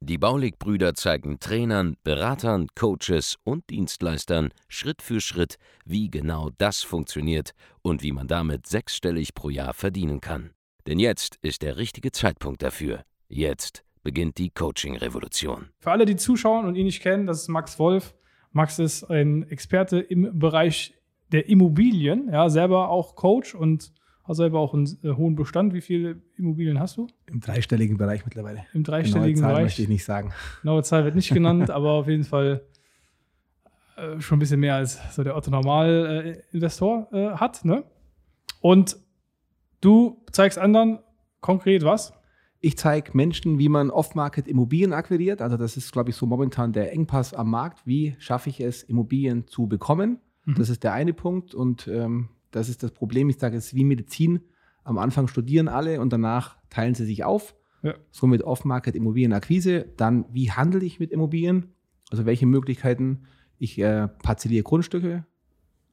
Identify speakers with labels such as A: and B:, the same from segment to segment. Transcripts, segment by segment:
A: Die Baulig-Brüder zeigen Trainern, Beratern, Coaches und Dienstleistern Schritt für Schritt, wie genau das funktioniert und wie man damit sechsstellig pro Jahr verdienen kann. Denn jetzt ist der richtige Zeitpunkt dafür. Jetzt beginnt die Coaching-Revolution.
B: Für alle, die zuschauen und ihn nicht kennen, das ist Max Wolf. Max ist ein Experte im Bereich der Immobilien, ja, selber auch Coach und hast selber auch einen äh, hohen Bestand. Wie viele Immobilien hast du?
C: Im dreistelligen Bereich mittlerweile.
B: Im dreistelligen Genaue Zahl Bereich.
C: möchte ich nicht sagen.
B: Genaue Zahl wird nicht genannt, aber auf jeden Fall äh, schon ein bisschen mehr als so der Otto Normal-Investor äh, hat. Ne? Und du zeigst anderen konkret was?
C: Ich zeige Menschen, wie man Off-Market Immobilien akquiriert. Also das ist, glaube ich, so momentan der Engpass am Markt. Wie schaffe ich es, Immobilien zu bekommen? Mhm. Das ist der eine Punkt. Und ähm, das ist das Problem. Ich sage, es ist wie Medizin. Am Anfang studieren alle und danach teilen sie sich auf. Ja. Somit Off-Market Immobilienakquise. Dann, wie handle ich mit Immobilien? Also welche Möglichkeiten? Ich äh, parzelliere Grundstücke.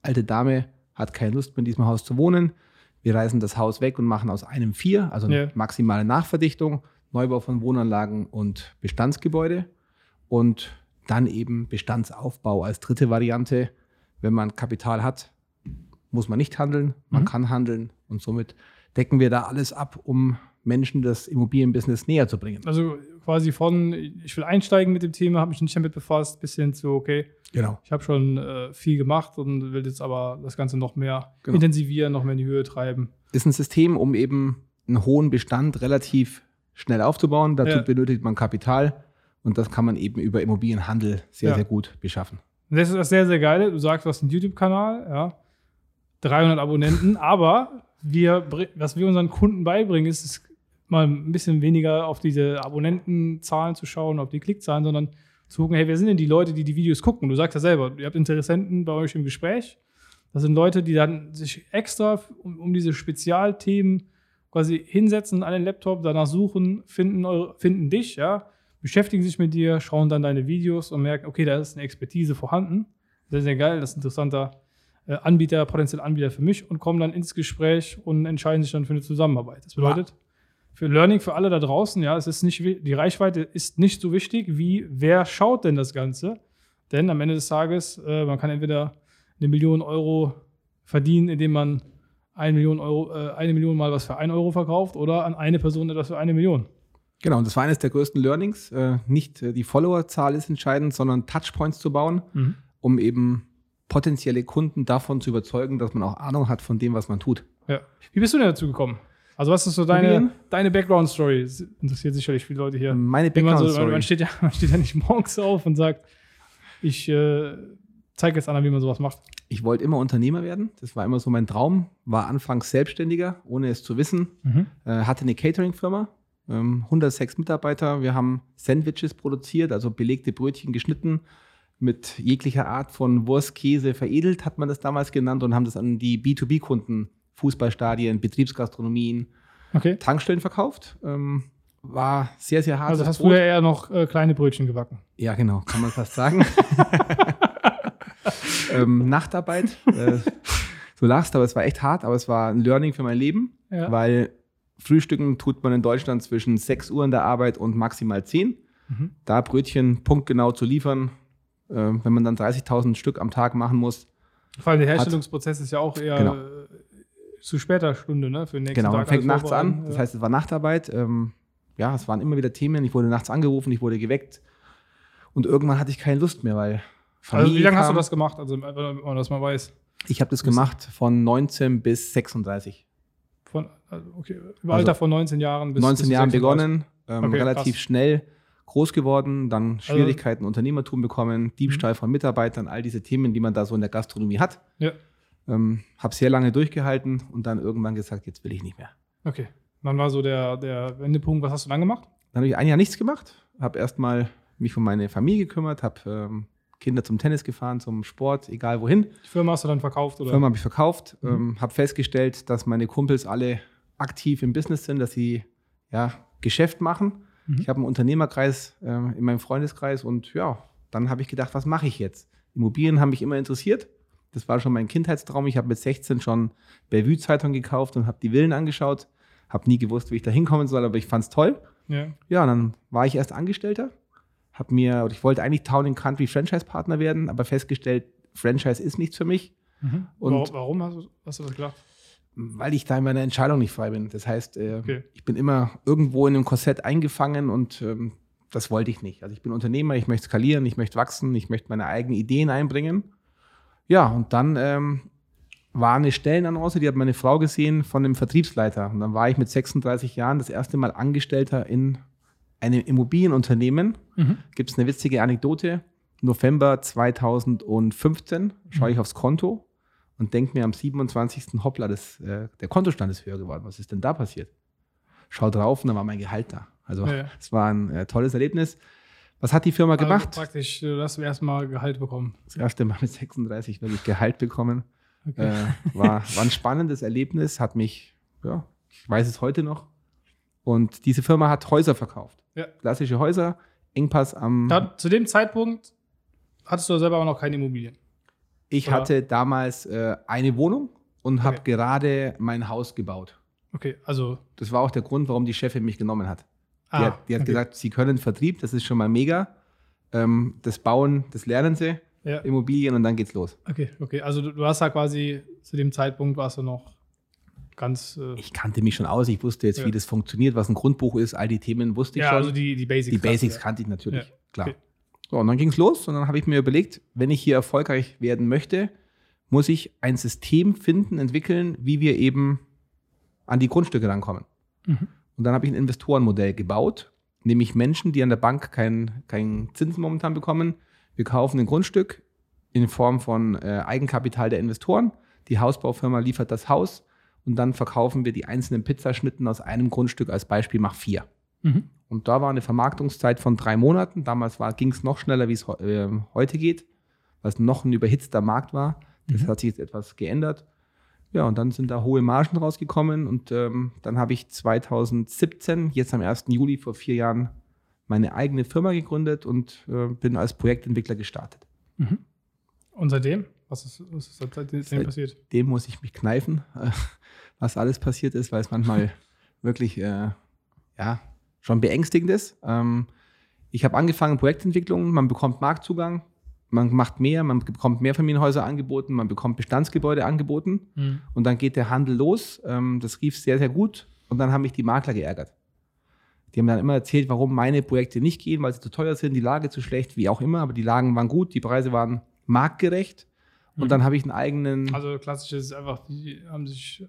C: Alte Dame hat keine Lust mehr in diesem Haus zu wohnen. Wir reißen das Haus weg und machen aus einem vier, also ja. maximale Nachverdichtung, Neubau von Wohnanlagen und Bestandsgebäude. Und dann eben Bestandsaufbau als dritte Variante. Wenn man Kapital hat, muss man nicht handeln, man mhm. kann handeln und somit decken wir da alles ab, um Menschen das Immobilienbusiness näher zu bringen.
B: Also quasi von, ich will einsteigen mit dem Thema, habe mich nicht damit befasst, bis hin zu, okay, genau. ich habe schon äh, viel gemacht und will jetzt aber das Ganze noch mehr genau. intensivieren, noch mehr in die Höhe treiben.
C: Ist ein System, um eben einen hohen Bestand relativ schnell aufzubauen. Dazu ja. benötigt man Kapital und das kann man eben über Immobilienhandel sehr, ja. sehr gut beschaffen.
B: das ist das sehr, sehr Geile. Du sagst, du hast einen YouTube-Kanal, ja. 300 Abonnenten, aber wir, was wir unseren Kunden beibringen, ist, ist mal ein bisschen weniger auf diese Abonnentenzahlen zu schauen, auf die Klickzahlen, sondern zu gucken, hey, wer sind denn die Leute, die die Videos gucken? Du sagst ja selber, ihr habt Interessenten bei euch im Gespräch. Das sind Leute, die dann sich extra um, um diese Spezialthemen quasi hinsetzen an den Laptop, danach suchen, finden, eure, finden dich, ja, beschäftigen sich mit dir, schauen dann deine Videos und merken, okay, da ist eine Expertise vorhanden. Sehr, sehr geil, das ist ein interessanter Anbieter, potenzielle Anbieter für mich und kommen dann ins Gespräch und entscheiden sich dann für eine Zusammenarbeit. Das bedeutet, ja. für Learning für alle da draußen, ja, es ist nicht, die Reichweite ist nicht so wichtig, wie wer schaut denn das Ganze. Denn am Ende des Tages, äh, man kann entweder eine Million Euro verdienen, indem man eine Million, Euro, äh, eine Million mal was für ein Euro verkauft oder an eine Person etwas für eine Million.
C: Genau, und das war eines der größten Learnings. Äh, nicht äh, die Followerzahl ist entscheidend, sondern Touchpoints zu bauen, mhm. um eben potenzielle Kunden davon zu überzeugen, dass man auch Ahnung hat von dem, was man tut.
B: Ja. Wie bist du denn dazu gekommen? Also was ist so deine, deine Background-Story? Interessiert sicherlich viele Leute hier.
C: Meine Background-Story.
B: So, man, steht ja, man steht ja nicht morgens auf und sagt, ich äh, zeige jetzt anderen, wie man sowas macht.
C: Ich wollte immer Unternehmer werden. Das war immer so mein Traum. War anfangs Selbstständiger, ohne es zu wissen. Mhm. Äh, hatte eine Catering-Firma, ähm, 106 Mitarbeiter. Wir haben Sandwiches produziert, also belegte Brötchen geschnitten mit jeglicher Art von Wurst, Käse veredelt, hat man das damals genannt, und haben das an die B2B-Kunden, Fußballstadien, Betriebsgastronomien, okay. Tankstellen verkauft. Ähm, war sehr, sehr hart.
B: Also hast du früher eher noch äh, kleine Brötchen gebacken.
C: Ja, genau, kann man fast sagen. ähm, Nachtarbeit. Äh, du lachst, aber es war echt hart, aber es war ein Learning für mein Leben, ja. weil Frühstücken tut man in Deutschland zwischen 6 Uhr in der Arbeit und maximal 10. Mhm. Da Brötchen punktgenau zu liefern, wenn man dann 30.000 Stück am Tag machen muss.
B: Vor allem der Herstellungsprozess ist ja auch eher genau. Äh, zu später Stunde, ne?
C: Für den nächsten genau, Tag. Genau, fängt nachts an. Ja. Das heißt, es war Nachtarbeit. Ähm, ja, es waren immer wieder Themen. Ich wurde nachts angerufen, ich wurde geweckt. Und irgendwann hatte ich keine Lust mehr, weil
B: Familie Also wie lange hast du das gemacht, also wenn man das mal weiß?
C: Ich habe das gemacht von 19 bis 36.
B: Von, also okay, im Alter also von 19 Jahren
C: bis 19 bis Jahren begonnen, ähm, okay, relativ krass. schnell groß geworden, dann also Schwierigkeiten also, Unternehmertum bekommen, Diebstahl mhm. von Mitarbeitern, all diese Themen, die man da so in der Gastronomie hat. Ja. Ähm, habe sehr lange durchgehalten und dann irgendwann gesagt, jetzt will ich nicht mehr.
B: Okay. Wann war so der, der Wendepunkt? Was hast du dann gemacht?
C: Dann habe ich ein Jahr nichts gemacht, habe erstmal mich um meine Familie gekümmert, habe ähm, Kinder zum Tennis gefahren, zum Sport, egal wohin.
B: Die Firma hast du dann verkauft, oder?
C: Firma habe ich verkauft, mhm. ähm, habe festgestellt, dass meine Kumpels alle aktiv im Business sind, dass sie ja, Geschäft machen. Mhm. Ich habe einen Unternehmerkreis äh, in meinem Freundeskreis und ja, dann habe ich gedacht, was mache ich jetzt? Immobilien haben mich immer interessiert. Das war schon mein Kindheitstraum. Ich habe mit 16 schon Bellevue-Zeitung gekauft und habe die Villen angeschaut. Habe nie gewusst, wie ich da hinkommen soll, aber ich fand es toll. Ja. ja, dann war ich erst Angestellter. Hab mir, oder ich wollte eigentlich Town and Country Franchise-Partner werden, aber festgestellt, Franchise ist nichts für mich.
B: Mhm. Und warum hast du, hast du das gedacht?
C: Weil ich da in meiner Entscheidung nicht frei bin. Das heißt, äh, okay. ich bin immer irgendwo in einem Korsett eingefangen und ähm, das wollte ich nicht. Also ich bin Unternehmer, ich möchte skalieren, ich möchte wachsen, ich möchte meine eigenen Ideen einbringen. Ja, und dann ähm, war eine Stellenannonce, die hat meine Frau gesehen von dem Vertriebsleiter. Und dann war ich mit 36 Jahren das erste Mal Angestellter in einem Immobilienunternehmen. Mhm. Gibt es eine witzige Anekdote. November 2015 schaue ich mhm. aufs Konto und denke mir am 27. Hoppla, das, äh, der Kontostand ist höher geworden. Was ist denn da passiert? Schau drauf und dann war mein Gehalt da. Also es ja. war ein äh, tolles Erlebnis. Was hat die Firma also gemacht?
B: Praktisch, du hast erstmal Gehalt bekommen.
C: Das erste Mal mit 36 wirklich Gehalt bekommen. Okay. Äh, war, war ein spannendes Erlebnis, hat mich, ja, ich weiß es heute noch. Und diese Firma hat Häuser verkauft. Ja. Klassische Häuser, Engpass am.
B: Da, zu dem Zeitpunkt hattest du selber aber noch keine Immobilien.
C: Ich Oder? hatte damals äh, eine Wohnung und habe okay. gerade mein Haus gebaut.
B: Okay, also.
C: Das war auch der Grund, warum die Chefin mich genommen hat. Die, ah, hat, die hat okay. gesagt, sie können Vertrieb, das ist schon mal mega. Ähm, das Bauen, das lernen sie, ja. Immobilien und dann geht's los.
B: Okay, okay. Also du, du hast da quasi zu dem Zeitpunkt warst du noch ganz.
C: Äh ich kannte mich schon aus, ich wusste jetzt, ja. wie das funktioniert, was ein Grundbuch ist, all die Themen wusste ich ja, schon.
B: Also die, die Basics.
C: Die Basics kannte ich natürlich, klar. Okay. So, und dann ging es los und dann habe ich mir überlegt, wenn ich hier erfolgreich werden möchte, muss ich ein System finden, entwickeln, wie wir eben an die Grundstücke rankommen. Mhm. Und dann habe ich ein Investorenmodell gebaut, nämlich Menschen, die an der Bank keinen kein Zins momentan bekommen. Wir kaufen ein Grundstück in Form von äh, Eigenkapital der Investoren. Die Hausbaufirma liefert das Haus und dann verkaufen wir die einzelnen Pizzaschnitten aus einem Grundstück als Beispiel mach vier. Mhm. Und da war eine Vermarktungszeit von drei Monaten. Damals ging es noch schneller, wie es äh, heute geht, was noch ein überhitzter Markt war. Das mhm. hat sich jetzt etwas geändert. Ja, und dann sind da hohe Margen rausgekommen und ähm, dann habe ich 2017, jetzt am 1. Juli vor vier Jahren, meine eigene Firma gegründet und äh, bin als Projektentwickler gestartet.
B: Mhm. Und seitdem? Was ist, was ist seitdem Seit passiert?
C: Dem muss ich mich kneifen, äh, was alles passiert ist, weil es manchmal wirklich äh, ja, schon beängstigend ist. Ähm, ich habe angefangen Projektentwicklung, man bekommt Marktzugang, man macht mehr, man bekommt mehr Familienhäuser angeboten, man bekommt Bestandsgebäude angeboten mhm. und dann geht der Handel los. Ähm, das rief sehr, sehr gut und dann haben mich die Makler geärgert. Die haben dann immer erzählt, warum meine Projekte nicht gehen, weil sie zu teuer sind, die Lage zu schlecht, wie auch immer, aber die Lagen waren gut, die Preise waren marktgerecht und mhm. dann habe ich einen eigenen.
B: Also klassisch ist einfach, die haben sich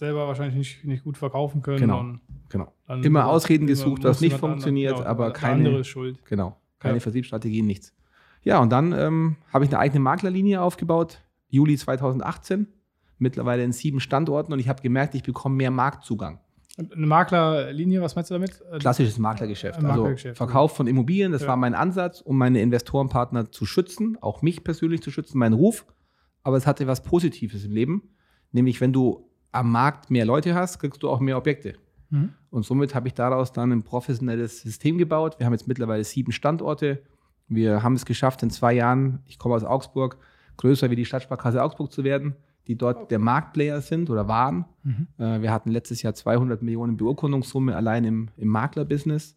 B: selber wahrscheinlich nicht, nicht gut verkaufen können.
C: Genau. genau. Immer Ausreden gesucht, was nicht funktioniert, andere, genau, aber keine.
B: Andere Schuld.
C: Genau. Keine ja. Vertriebsstrategien, nichts. Ja, und dann ähm, habe ich eine eigene Maklerlinie aufgebaut, Juli 2018, mittlerweile in sieben Standorten und ich habe gemerkt, ich bekomme mehr Marktzugang.
B: Eine Maklerlinie, was meinst du damit?
C: Klassisches Maklergeschäft. Ein also Verkauf von Immobilien, das ja. war mein Ansatz, um meine Investorenpartner zu schützen, auch mich persönlich zu schützen, meinen Ruf. Aber es hatte was Positives im Leben, nämlich wenn du am Markt mehr Leute hast, kriegst du auch mehr Objekte. Mhm. Und somit habe ich daraus dann ein professionelles System gebaut. Wir haben jetzt mittlerweile sieben Standorte wir haben es geschafft, in zwei Jahren, ich komme aus Augsburg, größer wie die Stadtsparkasse Augsburg zu werden, die dort der Marktplayer sind oder waren. Mhm. Äh, wir hatten letztes Jahr 200 Millionen Beurkundungssumme allein im, im Maklerbusiness.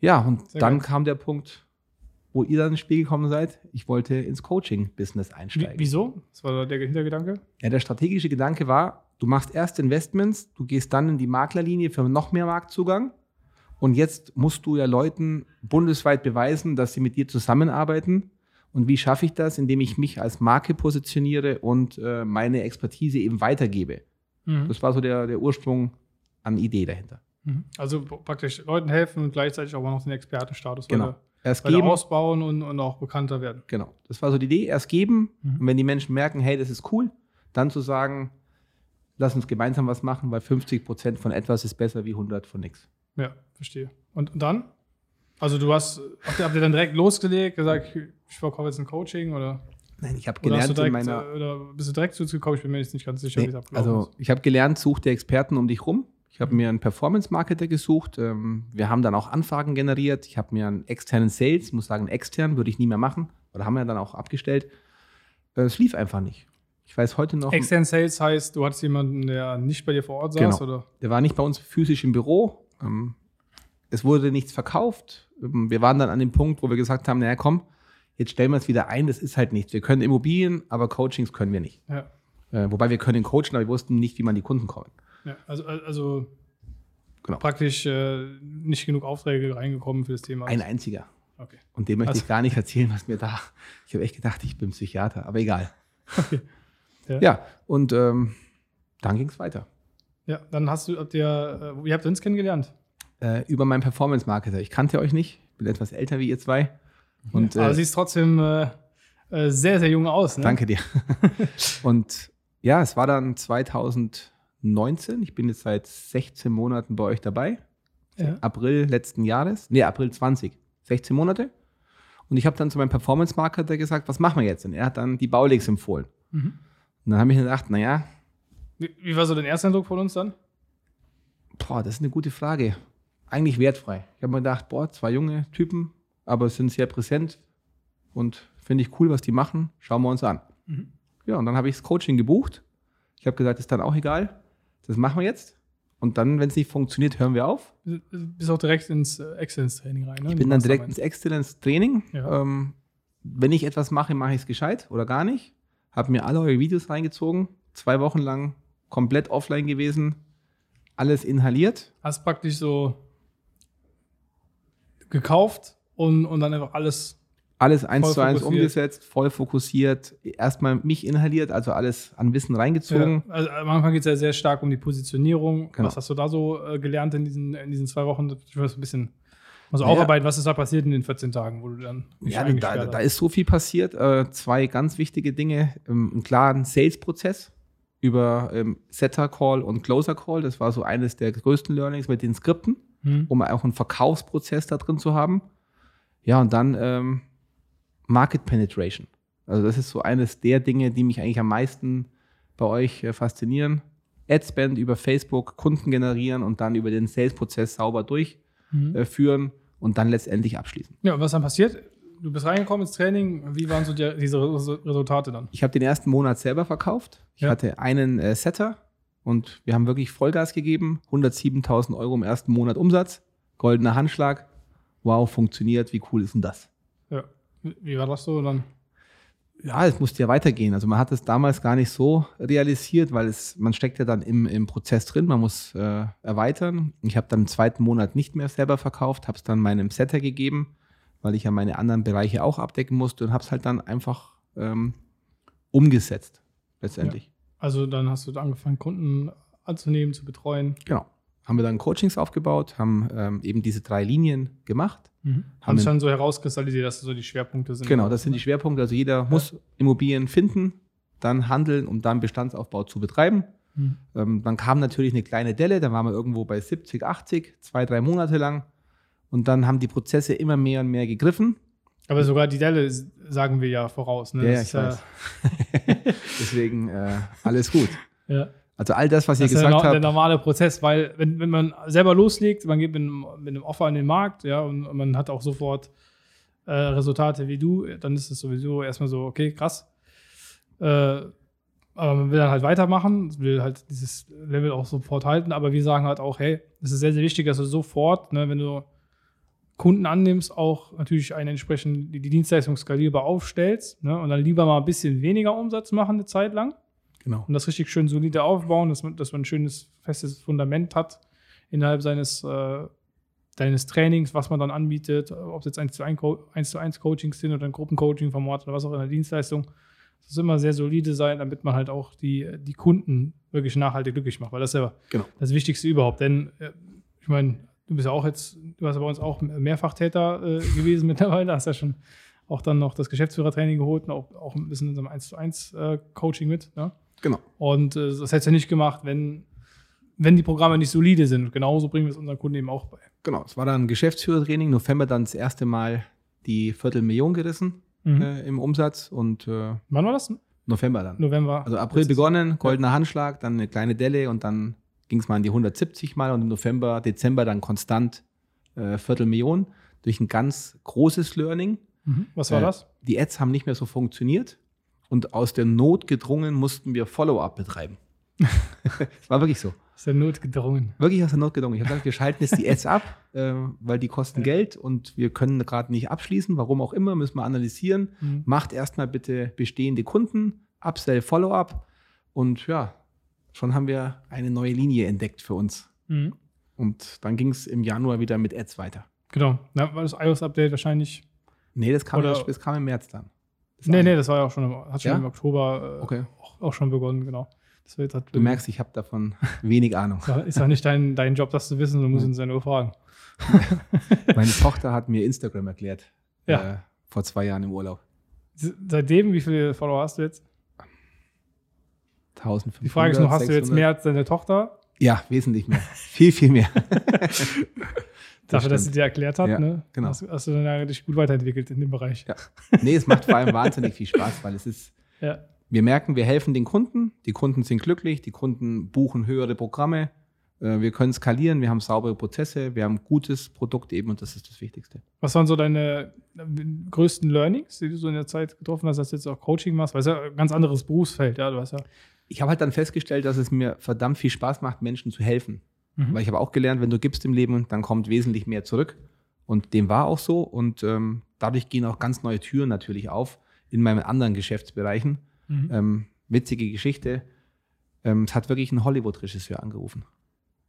C: Ja, und Sehr dann geil. kam der Punkt, wo ihr dann ins Spiel gekommen seid. Ich wollte ins Coaching-Business einsteigen.
B: wieso? Was war der Hintergedanke?
C: Ja, der strategische Gedanke war, du machst erst Investments, du gehst dann in die Maklerlinie für noch mehr Marktzugang und jetzt musst du ja Leuten bundesweit beweisen, dass sie mit dir zusammenarbeiten. Und wie schaffe ich das? Indem ich mich als Marke positioniere und äh, meine Expertise eben weitergebe. Mhm. Das war so der, der Ursprung an Idee dahinter.
B: Mhm. Also praktisch Leuten helfen und gleichzeitig aber noch den Expertenstatus
C: genau.
B: Erst geben, ausbauen und, und auch bekannter werden.
C: Genau. Das war so die Idee. Erst geben. Mhm. Und wenn die Menschen merken, hey, das ist cool, dann zu sagen, lass uns gemeinsam was machen, weil 50 Prozent von etwas ist besser wie 100 von nichts.
B: Ja, verstehe. Und dann? Also du hast, habt ihr, habt ihr dann direkt losgelegt, gesagt, ich verkaufe jetzt ein Coaching oder?
C: Nein, ich habe gelernt
B: direkt,
C: in meiner.
B: oder bist du direkt zu uns gekommen? Ich bin mir jetzt nicht ganz sicher, wie
C: Nee,
B: es abgelaufen
C: also ich habe gelernt, such dir Experten um dich rum. Ich habe mir einen Performance-Marketer gesucht. Ähm, wir haben dann auch Anfragen generiert. Ich habe mir einen externen Sales, muss sagen, extern würde ich nie mehr machen. Oder haben wir dann auch abgestellt. Äh, Es lief einfach nicht. Ich weiß heute noch,
B: Extern Sales heißt, du hattest jemanden, der nicht bei dir vor Ort saß,
C: Genau.
B: oder?
C: der war nicht bei uns physisch im Büro. Ähm, Es wurde nichts verkauft. Ähm, Wir waren dann an dem Punkt, wo wir gesagt haben, naja, komm, jetzt stellen wir es wieder ein, das ist halt nichts. Wir können Immobilien, aber Coachings können wir nicht.
B: Ja.
C: Äh, Wobei wir können coachen, aber wir wussten nicht, wie man die Kunden kommen.
B: ja. Also, also
C: Genau.
B: praktisch äh, nicht genug Aufträge reingekommen für das Thema.
C: Ein einziger.
B: Okay.
C: Und dem möchte
B: Also-
C: ich gar nicht erzählen, was mir da. Ich habe echt gedacht, ich bin Psychiater, aber egal.
B: Ja.
C: Ja, und ähm, dann ging es weiter.
B: Ja, dann hast du, habt ihr, äh, ihr habt uns kennengelernt.
C: Äh, über meinen Performance-Marketer. Ich kannte euch nicht, bin etwas älter wie ihr zwei. Und
B: Aber
C: äh,
B: siehst trotzdem äh, äh, sehr, sehr jung aus. Ne?
C: danke dir. und ja, es war dann 2019. Ich bin jetzt seit 16 Monaten bei euch dabei.
B: Ja.
C: April letzten Jahres. Nee, April 20. 16 Monate. Und ich habe dann zu meinem Performance-Marketer gesagt, was machen wir jetzt? Und er hat dann die Baulegs empfohlen.
B: Mhm.
C: Und dann habe ich mir gedacht, naja,
B: Wie, wie war so dein erster Eindruck von uns dann?
C: Boah, das ist eine gute Frage. Eigentlich wertfrei. Ich habe mir gedacht, boah, zwei junge Typen, aber sind sehr präsent und finde ich cool, was die machen. Schauen wir uns an.
B: Mhm.
C: Ja, und dann habe ich das Coaching gebucht. Ich habe gesagt, ist dann auch egal. Das machen wir jetzt. Und dann, wenn es nicht funktioniert, hören wir auf.
B: Bist auch direkt ins äh, Excellence-Training rein. Ne?
C: Ich bin dann direkt ins Excellence-Training.
B: Ja.
C: Ähm, wenn ich etwas mache, mache ich es gescheit oder gar nicht. Habe mir alle eure Videos reingezogen. Zwei Wochen lang komplett offline gewesen. Alles inhaliert.
B: Hast praktisch so gekauft und, und dann einfach alles.
C: Alles eins zu eins umgesetzt, voll fokussiert, erstmal mich inhaliert, also alles an Wissen reingezogen.
B: Ja, also am Anfang geht es ja sehr stark um die Positionierung.
C: Genau.
B: Was hast du da so äh, gelernt in diesen, in diesen zwei Wochen? Ich will das ein bisschen also
C: Naja.
B: aufarbeiten, was ist da passiert in den 14 Tagen, wo du dann
C: Ja, da, da ist so viel passiert. Äh, zwei ganz wichtige Dinge. Ähm, einen klaren Sales-Prozess über ähm, Setter-Call und Closer-Call. Das war so eines der größten Learnings mit den Skripten,
B: Hm.
C: um auch einen Verkaufsprozess da drin zu haben. Ja, und dann ähm, Market Penetration. Also das ist so eines der Dinge, die mich eigentlich am meisten bei euch äh, faszinieren. Adspend über Facebook, Kunden generieren und dann über den Sales-Prozess sauber
B: Mhm.
C: durchführen und dann letztendlich abschließen.
B: Ja, und was dann passiert? Du bist reingekommen ins Training. Wie waren so die, diese Res- Resultate dann?
C: Ich habe den ersten Monat selber verkauft. Ich
B: Ja.
C: hatte einen äh, Setter und wir haben wirklich Vollgas gegeben. 107.000 Euro im ersten Monat Umsatz. Goldener Handschlag. Wow, funktioniert. Wie cool ist denn das?
B: Ja. Wie war das so dann?
C: Ja, es musste ja weitergehen. Also man hat es damals gar nicht so realisiert, weil es, man steckt ja dann im, im Prozess drin, man muss äh, erweitern. Ich habe dann im zweiten Monat nicht mehr selber verkauft, habe es dann meinem Setter gegeben, weil ich ja meine anderen Bereiche auch abdecken musste und habe es halt dann einfach ähm, umgesetzt, letztendlich.
B: Also dann hast du angefangen, Kunden anzunehmen, zu betreuen.
C: Genau. Haben wir dann Coachings aufgebaut, haben ähm, eben diese drei Linien gemacht.
B: Haben
C: Haben wir-
B: dann so herauskristallisiert, dass das so die Schwerpunkte sind.
C: Genau, das sind die Schwerpunkte. Also jeder muss Immobilien finden, dann handeln, um dann Bestandsaufbau zu betreiben.
B: Mhm.
C: Ähm, dann kam natürlich eine kleine Delle, da waren wir irgendwo bei 70, 80, zwei, drei Monate lang. Und dann haben die Prozesse immer mehr und mehr gegriffen.
B: Aber sogar die Delle sagen wir ja voraus. Ne?
C: Ja, ja, ich
B: ist
C: weiß. Deswegen äh, alles gut.
B: Ja.
C: Also all das, was
B: Das
C: ihr
B: ist der,
C: gesagt
B: no- der
C: habt,
B: normale Prozess, weil wenn, wenn man selber loslegt, man geht mit einem, mit einem Offer an den Markt, ja, und man hat auch sofort äh, Resultate wie du, dann ist es sowieso erstmal so, okay, krass. Äh, aber man will dann halt weitermachen, will halt dieses Level auch sofort halten, aber wir sagen halt auch, hey, es ist sehr, sehr wichtig, dass du sofort, ne, wenn du Kunden annimmst, auch natürlich eine entsprechend die, die Dienstleistung skalierbar aufstellst ne, und dann lieber mal ein bisschen weniger Umsatz machen eine Zeit lang
C: genau.
B: und das richtig schön solide aufbauen, dass man, dass man ein schönes, festes Fundament hat innerhalb seines, äh, deines Trainings, was man dann anbietet, ob es jetzt 1 zu 1, Co 1 zu 1 Coachings sind oder ein Gruppencoaching-Format oder was auch in der Dienstleistung. Das immer sehr solide sein, damit man halt auch die, die Kunden wirklich nachhaltig glücklich macht, weil das ist ja
C: Genau.
B: das Wichtigste überhaupt. Denn äh, ich meine, du bist ja auch jetzt, du warst ja bei uns auch Mehrfachtäter äh, gewesen mittlerweile, hast ja schon auch dann noch das Geschäftsführertraining geholt und auch, auch ein bisschen in unserem 1 zu 1 äh, Coaching mit. Ne?
C: Genau.
B: Und äh, das hättest du nicht gemacht, wenn wenn die Programme nicht solide sind. Genauso bringen wir es unseren Kunden eben auch bei.
C: Genau, es war dann ein Geschäftsführertraining, November dann das erste Mal die Viertelmillion gerissen
B: Mhm.
C: äh, im Umsatz und äh,
B: Wann war das?
C: November dann.
B: November.
C: Also April begonnen, goldener Handschlag, dann eine kleine Delle und dann ging es mal an die 170 mal und im November, Dezember dann konstant äh, Viertelmillion durch ein ganz großes Learning.
B: Mhm. Was war
C: Äh,
B: das?
C: Die Ads haben nicht mehr so funktioniert und aus der Not gedrungen mussten wir Follow-up betreiben. Es war wirklich so.
B: Ist der Not gedrungen.
C: Wirklich aus der Not gedrungen. Ich habe gesagt, wir schalten jetzt die Ads ab, äh, weil die kosten
B: Ja.
C: Geld und wir können gerade nicht abschließen. Warum auch immer, müssen wir analysieren.
B: Mhm.
C: Macht erstmal bitte bestehende Kunden, Upsell, Follow-up und ja, schon haben wir eine neue Linie entdeckt für uns.
B: Mhm.
C: Und dann ging es im Januar wieder mit Ads weiter.
B: Genau. Na, war das iOS-Update wahrscheinlich.
C: Nee, das kam,
B: Oder-
C: erst, das kam im März dann.
B: Nee,
C: eine.
B: nee, das war ja auch schon, im- hat schon
C: Ja?
B: im Oktober äh,
C: Okay.
B: auch, auch schon begonnen, genau. Hat,
C: Du merkst, ich habe davon wenig Ahnung.
B: Ist ja- nicht dein, dein Job, das zu wissen, du musst uns ja nur fragen.
C: Meine Tochter hat mir Instagram erklärt.
B: Ja.
C: Äh, vor zwei Jahren im Urlaub.
B: Seitdem, wie viele Follower hast du jetzt?
C: 1500.
B: Die Frage ist nur, hast du jetzt
C: 600?
B: mehr als deine Tochter?
C: Ja, wesentlich mehr. viel, viel mehr.
B: Dafür, dass sie dir erklärt hat,
C: Ja,
B: ne?
C: genau.
B: Hast, hast du dann dich gut weiterentwickelt in dem Bereich.
C: Ja. Nee, es macht vor allem wahnsinnig viel Spaß, weil es ist,
B: Ja.
C: wir merken, wir helfen den Kunden, die Kunden sind glücklich, die Kunden buchen höhere Programme, äh, wir können skalieren, wir haben saubere Prozesse, wir haben gutes Produkt eben und das ist das Wichtigste.
B: Was waren so deine äh, größten Learnings, die du so in der Zeit getroffen hast, dass du jetzt auch Coaching machst? Weil es ja ein ganz anderes Berufsfeld, ja, du hast ja.
C: Ich habe halt dann festgestellt, dass es mir verdammt viel Spaß macht, Menschen zu helfen.
B: Mhm.
C: Weil ich habe auch gelernt, wenn du gibst im Leben, dann kommt wesentlich mehr zurück. Und dem war auch so. Und ähm, dadurch gehen auch ganz neue Türen natürlich auf in meinen anderen Geschäftsbereichen.
B: Mhm.
C: Ähm, witzige Geschichte. Ähm, es hat wirklich ein Hollywood-Regisseur angerufen.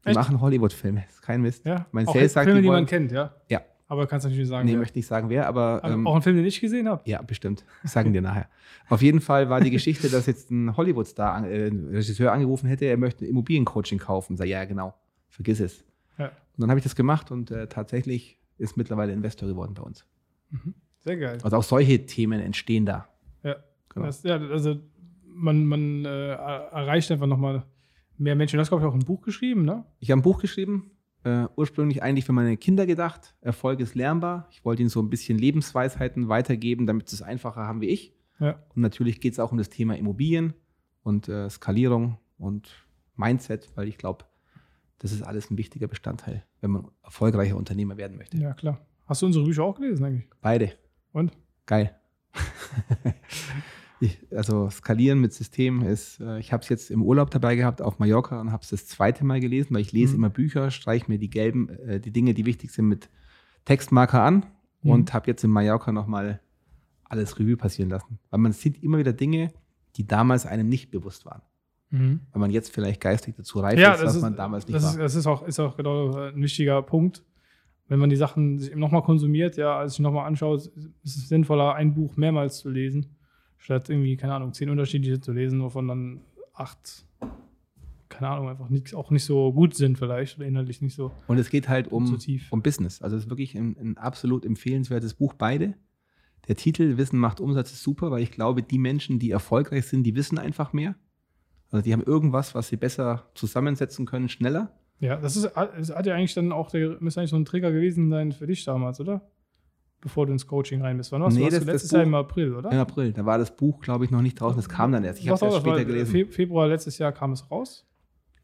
C: Die
B: Echt?
C: machen Hollywood-Filme. Ist kein Mist.
B: ja,
C: mein
B: auch
C: Sales sagt,
B: Filme,
C: die
B: die man
C: wollen-
B: kennt, ja.
C: Ja.
B: Aber kannst natürlich nicht sagen.
C: Nee,
B: wer.
C: möchte nicht sagen, wer, aber. Ähm,
B: auch einen Film, den ich gesehen habe.
C: ja, bestimmt. Sagen dir nachher. Auf jeden Fall war die Geschichte, dass jetzt ein Hollywood-Star, äh, Regisseur angerufen hätte, er möchte Immobiliencoaching kaufen. Sag, ja, genau. Vergiss es.
B: Ja.
C: Und dann habe ich das gemacht und äh, tatsächlich ist mittlerweile Investor geworden bei uns.
B: Sehr geil.
C: Also auch solche Themen entstehen da.
B: Ja.
C: Genau.
B: Das, ja, also man, man äh, er- erreicht einfach nochmal mehr Menschen. Du hast, glaube ich, auch ein Buch geschrieben, ne?
C: Ich habe ein Buch geschrieben, äh, ursprünglich eigentlich für meine Kinder gedacht. Erfolg ist lernbar. Ich wollte ihnen so ein bisschen Lebensweisheiten weitergeben, damit sie es einfacher haben wie ich.
B: Ja.
C: Und natürlich geht es auch um das Thema Immobilien und äh, Skalierung und Mindset, weil ich glaube, das ist alles ein wichtiger Bestandteil, wenn man erfolgreicher Unternehmer werden möchte.
B: Ja, klar. Hast du unsere Bücher auch gelesen eigentlich?
C: Beide.
B: Und?
C: Geil. ich, also skalieren mit System ist, äh, ich habe es jetzt im Urlaub dabei gehabt auf Mallorca und habe es das zweite Mal gelesen, weil ich lese
B: Mhm.
C: immer Bücher, streiche mir die gelben, äh, die Dinge, die wichtig sind, mit Textmarker an
B: Mhm.
C: und habe jetzt in Mallorca nochmal alles Revue passieren lassen. Weil man sieht immer wieder Dinge, die damals einem nicht bewusst waren.
B: Mhm.
C: Weil man jetzt vielleicht geistig dazu reif
B: Ja,
C: ist, was
B: ist,
C: man damals nicht
B: das
C: war.
B: ist, das ist auch, ist auch genau ein wichtiger Punkt. Wenn man die Sachen sich nochmal konsumiert, ja, als ich nochmal anschaue, ist es sinnvoller, ein Buch mehrmals zu lesen, statt irgendwie, keine Ahnung, zehn unterschiedliche zu lesen, wovon dann acht, keine Ahnung, einfach nicht, auch nicht so gut sind vielleicht oder inhaltlich nicht so,
C: Und es geht halt um,
B: so
C: um Business. Also es ist wirklich ein, ein absolut empfehlenswertes Buch, beide. Der Titel Wissen macht Umsatz ist super, weil ich glaube, die Menschen, die erfolgreich sind, die wissen einfach mehr. Also die haben irgendwas, was sie besser zusammensetzen können, schneller.
B: Ja, das ist, das hat ja eigentlich dann auch, der müsste eigentlich so ein Trigger gewesen sein für dich damals, oder? Bevor du ins Coaching rein bist. Wann warst
C: Nee,
B: du?
C: Das-
B: letztes Jahr
C: Buch-
B: im April, oder?
C: Im April, da war das Buch, glaube ich, noch nicht draußen. Das kam dann erst. Ich habe es erst später gelesen.
B: Fe Februar letztes Jahr kam es raus.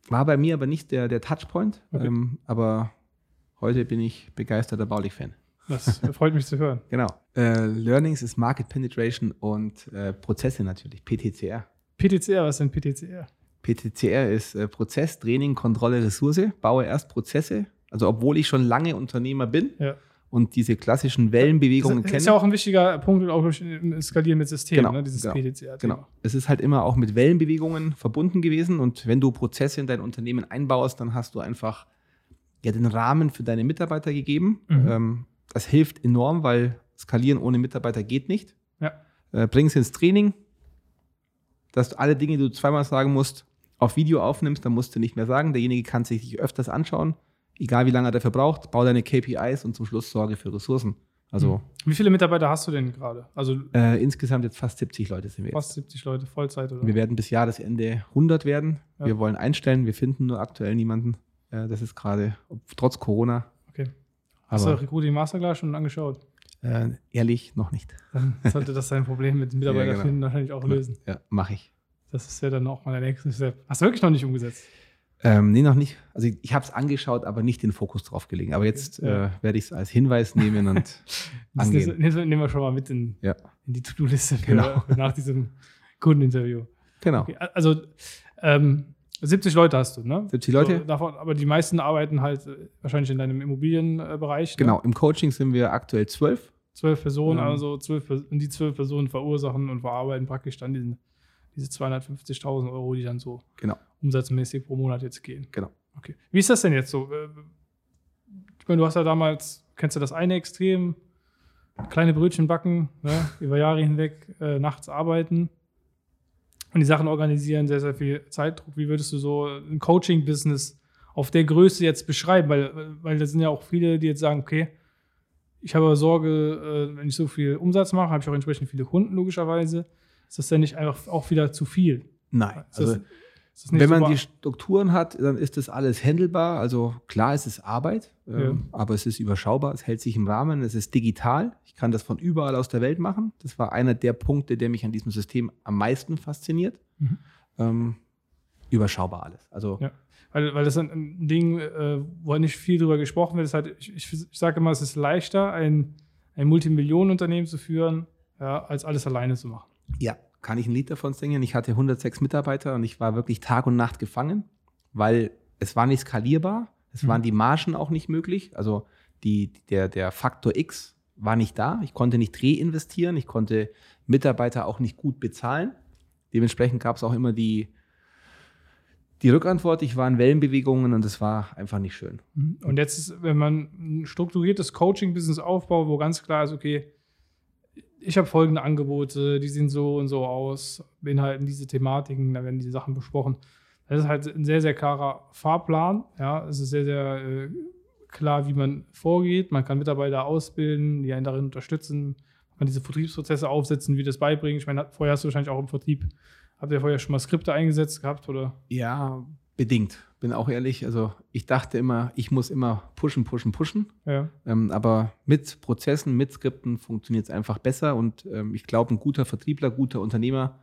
C: War bei mir aber nicht der, der Touchpoint.
B: Okay.
C: Ähm, aber heute bin ich begeisterter Baulich-Fan.
B: Das freut mich zu hören.
C: Genau. Äh, Learnings ist Market Penetration und äh, Prozesse natürlich, PTCR.
B: PTCR, was ist denn PTCR?
C: PTCR ist äh, Prozess, Training, Kontrolle, Ressource. Baue erst Prozesse. Also obwohl ich schon lange Unternehmer bin
B: Ja.
C: und diese klassischen Wellenbewegungen
B: Das
C: kenne.
B: ist ja auch ein wichtiger Punkt auch im Skalieren mit System,
C: Genau,
B: ne? dieses
C: genau,
B: PTCR.
C: Genau. Es ist halt immer auch mit Wellenbewegungen verbunden gewesen. Und wenn du Prozesse in dein Unternehmen einbaust, dann hast du einfach ja, den Rahmen für deine Mitarbeiter gegeben.
B: Mhm.
C: Ähm, das hilft enorm, weil skalieren ohne Mitarbeiter geht nicht.
B: Ja.
C: Äh, Bring es ins Training, dass du alle Dinge, die du zweimal sagen musst, auf Video aufnimmst, dann musst du nicht mehr sagen. Derjenige kann sich dich öfters anschauen, egal wie lange er dafür braucht. Bau deine KPIs und zum Schluss sorge für Ressourcen. Also
B: Hm. Wie viele Mitarbeiter hast du denn gerade? Also
C: äh, insgesamt jetzt fast 70 Leute sind wir jetzt.
B: fast 70 Leute Vollzeit oder?
C: Wir werden bis Jahresende 100 werden.
B: Ja.
C: Wir wollen einstellen. Wir finden nur aktuell niemanden. Äh, das ist gerade trotz Corona.
B: Okay. Hast du Recruiting Masterclass schon angeschaut?
C: Äh, ehrlich noch nicht.
B: Dann sollte das dein Problem mit Mitarbeiter
C: Ja, genau.
B: finden wahrscheinlich auch lösen.
C: Ja, mache ich.
B: Das ist ja dann auch mal der nächste Step. Hast du wirklich noch nicht umgesetzt?
C: Ähm, nee, noch nicht. Also ich, ich habe es angeschaut, aber nicht den Fokus drauf gelegen. Aber jetzt
B: Ja.
C: äh, werde ich es als Hinweis nehmen und angehen.
B: das nehmen wir schon mal mit in,
C: Ja,
B: in die To-Do-Liste
C: Genau.
B: nach diesem Kundeninterview.
C: genau.
B: Okay, also ähm, 70 Leute hast du, ne?
C: 70 Leute.
B: So, davon, aber die meisten arbeiten halt äh, wahrscheinlich in deinem Immobilienbereich. Ne?
C: Genau, im Coaching sind wir aktuell zwölf.
B: Zwölf Personen,
C: Ähm.
B: also zwölf, und die zwölf Personen verursachen und verarbeiten praktisch dann diesen, diese 250.000 Euro, die dann so
C: Genau,
B: umsatzmäßig pro Monat jetzt gehen.
C: genau.
B: Okay. Wie ist das denn jetzt so? Äh, Ich meine, du hast ja damals, kennst du das eine Extrem, kleine Brötchen backen, ne? über Jahre hinweg äh, nachts arbeiten und die Sachen organisieren, sehr, sehr viel Zeitdruck. Wie würdest du so ein Coaching-Business auf der Größe jetzt beschreiben? Weil, weil da sind ja auch viele, die jetzt sagen, okay, ich habe Sorge, äh, wenn ich so viel Umsatz mache, habe ich auch entsprechend viele Kunden, logischerweise. Ist das denn nicht einfach auch wieder zu viel?
C: Nein,
B: Ist
C: also wenn man
B: super-
C: die Strukturen hat, dann ist das alles handelbar. Also klar, es ist Arbeit, ähm,
B: Ja.
C: aber es ist überschaubar, es hält sich im Rahmen, es ist digital. Ich kann das von überall aus der Welt machen. Das war einer der Punkte, der mich an diesem System am meisten fasziniert.
B: Mhm.
C: Ähm, überschaubar alles. Also
B: Ja. Weil, weil das ist ein Ding, äh, wo nicht viel drüber gesprochen wird. Ist halt, ich, ich, ich sage immer, es ist leichter, ein, ein Multimillionenunternehmen zu führen, ja, als alles alleine zu machen.
C: Ja, kann ich ein Lied davon singen. Ich hatte 106 Mitarbeiter und ich war wirklich Tag und Nacht gefangen, weil es war nicht skalierbar, es
B: Mhm.
C: waren die Margen auch nicht möglich. Also die, der, der Faktor X war nicht da. Ich konnte nicht reinvestieren, ich konnte Mitarbeiter auch nicht gut bezahlen. Dementsprechend gab es auch immer die, die Rückantwort. Ich war in Wellenbewegungen und es war einfach nicht schön.
B: Und jetzt wenn man ein strukturiertes Coaching-Business aufbaut, wo ganz klar ist, okay, ich habe folgende Angebote, die sehen so und so aus, beinhalten diese Thematiken, da werden diese Sachen besprochen. Das ist halt ein sehr, sehr klarer Fahrplan. Ja, es ist sehr, sehr äh, klar, wie man vorgeht. Man kann Mitarbeiter ausbilden, die einen darin unterstützen. Man kann diese Vertriebsprozesse aufsetzen, wie das beibringen. Ich meine, vorher hast du wahrscheinlich auch im Vertrieb, habt ihr vorher schon mal Skripte eingesetzt gehabt oder?
C: Ja, bedingt. Bin auch ehrlich. Also ich dachte immer, ich muss immer pushen, pushen, pushen.
B: Ja.
C: Ähm, aber mit Prozessen, mit Skripten funktioniert es einfach besser. Und ähm, ich glaube, ein guter Vertriebler, guter Unternehmer,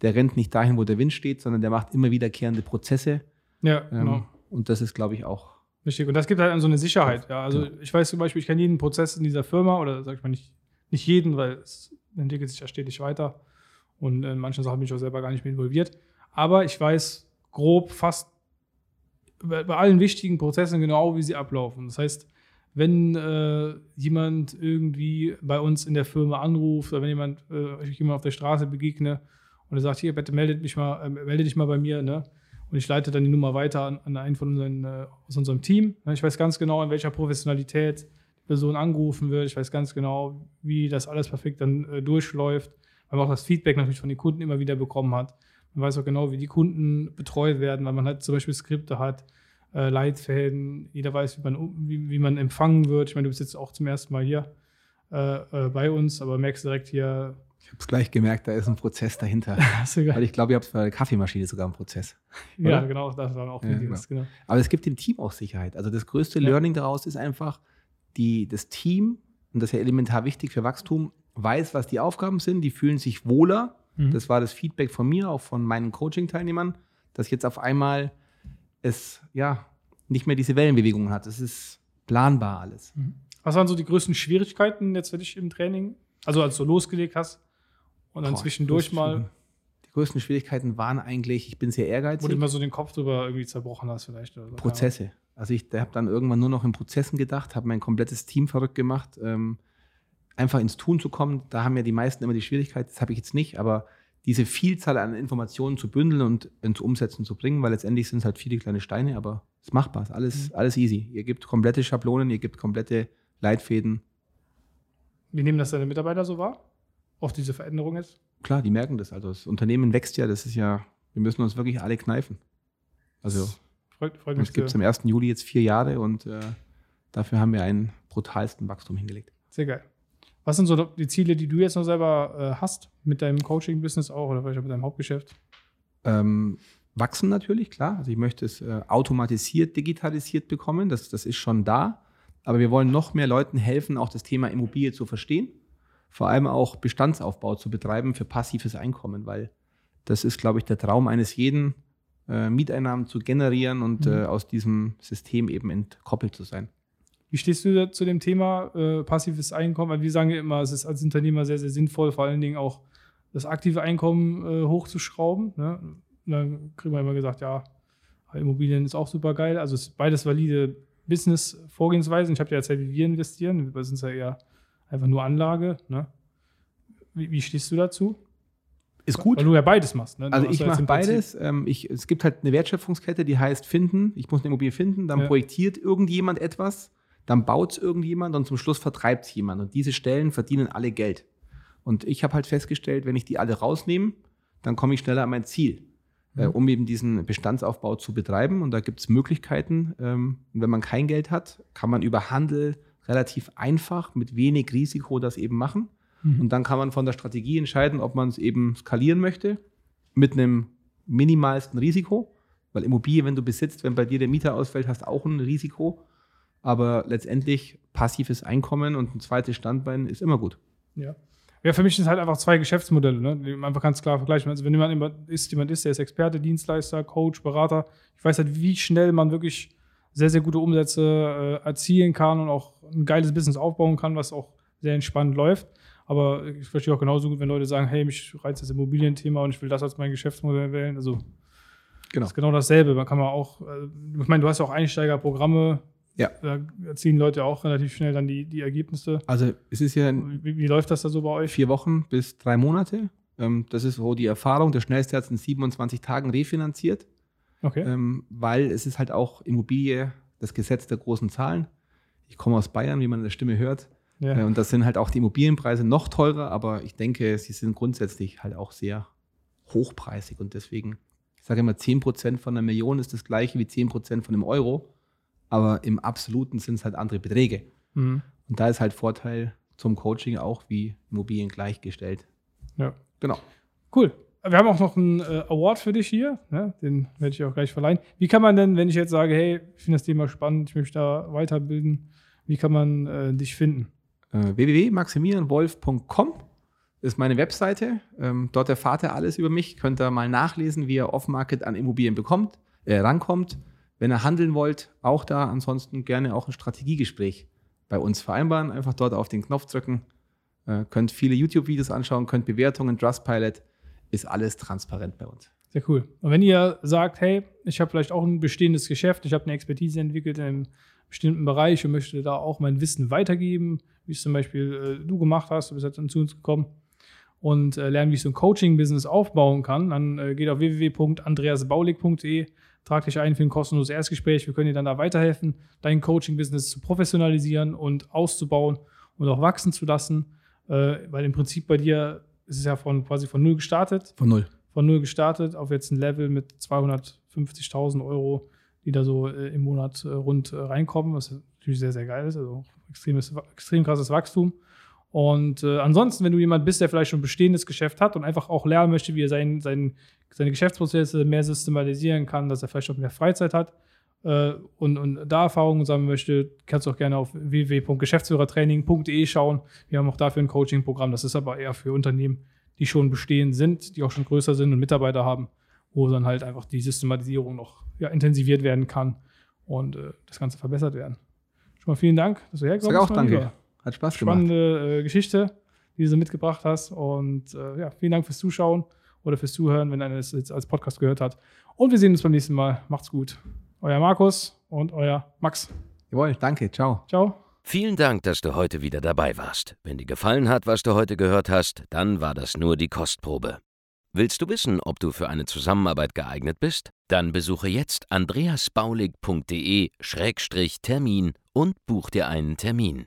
C: der rennt nicht dahin, wo der Wind steht, sondern der macht immer wiederkehrende Prozesse.
B: Ja,
C: Ähm,
B: genau.
C: Und das ist, glaube ich, auch.
B: Richtig. Und das gibt halt dann so eine Sicherheit. Ja, also ich weiß zum Beispiel, ich kenne jeden Prozess in dieser Firma oder sag ich mal nicht, nicht jeden, weil es entwickelt sich ja stetig weiter. Und in manchen Sachen bin ich auch selber gar nicht mehr involviert. Aber ich weiß grob fast bei, bei allen wichtigen Prozessen genau, wie sie ablaufen. Das heißt, wenn äh, jemand irgendwie bei uns in der Firma anruft oder wenn jemand, äh, ich jemand auf der Straße begegne und er sagt, hier, bitte meldet mich mal, äh, melde dich mal bei mir, ne? Und ich leite dann die Nummer weiter an, an einen von unseren, äh, aus unserem Team. Ne? Ich weiß ganz genau, in welcher Professionalität die Person angerufen wird. Ich weiß ganz genau, wie das alles perfekt dann äh, durchläuft. Weil man auch das Feedback natürlich von den Kunden immer wieder bekommen hat. Man weiß auch genau, wie die Kunden betreut werden, weil man halt zum Beispiel Skripte hat, äh, Leitfäden. Jeder weiß, wie man, wie, wie man empfangen wird. Ich meine, du bist jetzt auch zum ersten Mal hier äh, äh, bei uns, aber merkst direkt hier,
C: Ich habe es gleich gemerkt, da ist ein Prozess dahinter. Weil ich glaube, ihr habt bei der Kaffeemaschine sogar einen Prozess.
B: ja,
C: oder?
B: genau, das war auch
C: Ja,
B: wichtig. Genau.
C: Aber es gibt dem Team auch Sicherheit. Also das größte
B: Ja.
C: Learning daraus ist einfach, die, das Team, und das ist ja elementar wichtig für Wachstum, weiß, was die Aufgaben sind, die fühlen sich wohler.
B: Mhm.
C: Das war das Feedback von mir, auch von meinen Coaching-Teilnehmern, dass jetzt auf einmal es ja nicht mehr diese Wellenbewegungen hat. Es ist planbar alles.
B: Was waren so die größten Schwierigkeiten jetzt für dich im Training? Also als du losgelegt hast und dann
C: Boah,
B: zwischendurch
C: die
B: mal,
C: Die größten Schwierigkeiten waren eigentlich, ich bin sehr
B: wo du
C: ehrgeizig.
B: immer so den Kopf drüber irgendwie zerbrochen hast vielleicht. Oder so.
C: Prozesse. Also ich habe dann irgendwann nur noch in Prozessen gedacht, habe mein komplettes Team verrückt gemacht, ähm, einfach ins Tun zu kommen. Da haben ja die meisten immer die Schwierigkeit, das habe ich jetzt nicht, aber diese Vielzahl an Informationen zu bündeln und ins Umsetzen zu bringen, weil letztendlich sind es halt viele kleine Steine, aber es ist machbar, es ist alles, alles easy. Ihr gebt komplette Schablonen, ihr gebt komplette Leitfäden.
B: Wie nehmen das deine Mitarbeiter so wahr? Auf diese Veränderung jetzt?
C: Klar, die merken das. Also das Unternehmen wächst ja, das ist ja, wir müssen uns wirklich alle kneifen. Also
B: Freut, freut mich
C: uns gibt es am 1. Juli jetzt vier Jahre und äh, dafür haben wir einen brutalsten Wachstum hingelegt.
B: sehr geil. Was sind so die Ziele, die du jetzt noch selber äh, hast mit deinem Coaching-Business auch oder vielleicht auch mit deinem Hauptgeschäft?
C: Ähm, wachsen natürlich, klar. Also ich möchte es äh, automatisiert, digitalisiert bekommen. Das, das ist schon da. Aber wir wollen noch mehr Leuten helfen, auch das Thema Immobilie zu verstehen. Vor allem auch Bestandsaufbau zu betreiben für passives Einkommen, weil das ist, glaube ich, der Traum eines jeden, äh, Mieteinnahmen zu generieren und mhm. äh, aus diesem System eben entkoppelt zu sein.
B: Wie stehst du zu dem Thema äh, passives Einkommen? Weil wir sagen ja immer, es ist als Unternehmer sehr, sehr sinnvoll, vor allen Dingen auch das aktive Einkommen äh, hochzuschrauben. Ne? dann kriegen wir immer gesagt, ja, Immobilien ist auch super geil. Also es ist beides valide Business-Vorgehensweisen. Ich habe dir erzählt, wie wir investieren. Wir sind ja eher einfach nur Anlage. Ne? Wie, wie stehst du dazu?
C: Ist gut.
B: Weil du ja beides machst. Ne?
C: Also ich mache beides. Ähm, ich, es gibt halt eine Wertschöpfungskette, die heißt finden. Ich muss eine Immobilie finden, dann ja. projektiert irgendjemand etwas, dann baut es irgendjemand und zum Schluss vertreibt es jemand. Und diese Stellen verdienen alle Geld. Und ich habe halt festgestellt, wenn ich die alle rausnehme, dann komme ich schneller an mein Ziel, äh, mhm. äh, um eben diesen Bestandsaufbau zu betreiben. Und da gibt es Möglichkeiten. Ähm, wenn man kein Geld hat, kann man über Handel relativ einfach mit wenig Risiko das eben machen. Mhm. Und dann kann man von der Strategie entscheiden, ob man es eben skalieren möchte mit einem minimalsten Risiko. Weil Immobilie, wenn du besitzt, wenn bei dir der Mieter ausfällt, hast auch ein Risiko. Aber letztendlich passives Einkommen und ein zweites Standbein ist immer gut.
B: Ja. Ja, für mich sind es halt einfach zwei Geschäftsmodelle, ne? die man einfach ganz klar vergleichen. Also wenn jemand ist, jemand ist, der ist Experte, Dienstleister, Coach, Berater, ich weiß halt, wie schnell man wirklich sehr, sehr gute Umsätze äh, erzielen kann und auch ein geiles Business aufbauen kann, was auch sehr entspannt läuft. Aber ich verstehe auch genauso gut, wenn Leute sagen, hey, mich reizt das Immobilienthema und ich will das als mein Geschäftsmodell wählen. Also genau. das ist genau dasselbe. Man kann man auch, äh, ich meine, du hast ja auch Einsteigerprogramme. Ja. Da erzielen Leute auch relativ schnell dann die, die Ergebnisse.
C: Also es ist ja.
B: Wie, wie läuft das da so bei euch?
C: Vier Wochen bis drei Monate. Ähm, das ist so die Erfahrung. Der schnellste hat es in 27 Tagen refinanziert. Okay. Ähm, weil es ist halt auch Immobilie, das Gesetz der großen Zahlen. Ich komme aus Bayern, wie man in der Stimme hört. Ja. Äh, und das sind halt auch die Immobilienpreise noch teurer, aber ich denke, sie sind grundsätzlich halt auch sehr hochpreisig und deswegen, ich sage immer, 10% von einer Million ist das gleiche wie 10% von einem Euro, aber im Absoluten sind es halt andere Beträge. Mhm. Und da ist halt Vorteil zum Coaching auch wie Immobilien gleichgestellt.
B: Ja. Genau. Cool. Wir haben auch noch einen äh, Award für dich hier, ne? den werde ich auch gleich verleihen. Wie kann man denn, wenn ich jetzt sage, hey, ich finde das Thema spannend, ich möchte da weiterbilden, wie kann man äh, dich finden?
C: äh, www.maximilianwolf.com ist meine Webseite. Ähm, dort erfahrt ihr alles über mich. Könnt ihr mal nachlesen, wie ihr Off-Market an Immobilien bekommt, äh, rankommt. Wenn ihr handeln wollt, auch da. Ansonsten gerne auch ein Strategiegespräch bei uns vereinbaren. Einfach dort auf den Knopf drücken. Äh, könnt viele YouTube-Videos anschauen, könnt Bewertungen, Trustpilot. Ist alles transparent bei uns.
B: Sehr cool. Und wenn ihr sagt, hey, ich habe vielleicht auch ein bestehendes Geschäft, ich habe eine Expertise entwickelt in einem bestimmten Bereich und möchte da auch mein Wissen weitergeben, wie es zum Beispiel äh, du gemacht hast, du bist jetzt zu uns gekommen und äh, lernen, wie ich so ein Coaching-Business aufbauen kann, dann äh, geht auf www.andreasbaulig.de, trag dich ein für ein kostenloses Erstgespräch. Wir können dir dann da weiterhelfen, dein Coaching-Business zu professionalisieren und auszubauen und auch wachsen zu lassen. Äh, weil im Prinzip bei dir ist es ja von quasi von null gestartet.
C: Von null.
B: Von null gestartet auf jetzt ein Level mit 250.000 Euro, die da so äh, im Monat äh, rund äh, reinkommen, was natürlich sehr, sehr geil ist. Also extremes, extrem krasses Wachstum. Und äh, ansonsten, wenn du jemand bist, der vielleicht schon ein bestehendes Geschäft hat und einfach auch lernen möchte, wie er sein, sein, seine Geschäftsprozesse mehr systematisieren kann, dass er vielleicht auch mehr Freizeit hat äh, und, und da Erfahrungen sammeln möchte, kannst du auch gerne auf www.geschäftsführertraining.de schauen. Wir haben auch dafür ein Coaching-Programm. Das ist aber eher für Unternehmen, die schon bestehend sind, die auch schon größer sind und Mitarbeiter haben, wo dann halt einfach die Systematisierung noch ja, intensiviert werden kann und äh, das Ganze verbessert werden. Schon mal vielen Dank, dass du hergekommen
C: bist. Auch danke. Lieber. Hat Spaß
B: gemacht. Spannende äh, Geschichte, die du mitgebracht hast. Und äh, ja, vielen Dank fürs Zuschauen oder fürs Zuhören, wenn einer es jetzt als Podcast gehört hat. Und wir sehen uns beim nächsten Mal. Macht's gut. Euer Markus und euer Max.
C: Jawohl, danke. Ciao.
B: Ciao.
A: Vielen Dank, dass du heute wieder dabei warst. Wenn dir gefallen hat, was du heute gehört hast, dann war das nur die Kostprobe. Willst du wissen, ob du für eine Zusammenarbeit geeignet bist? Dann besuche jetzt andreasbaulig.de-termin und buch dir einen Termin.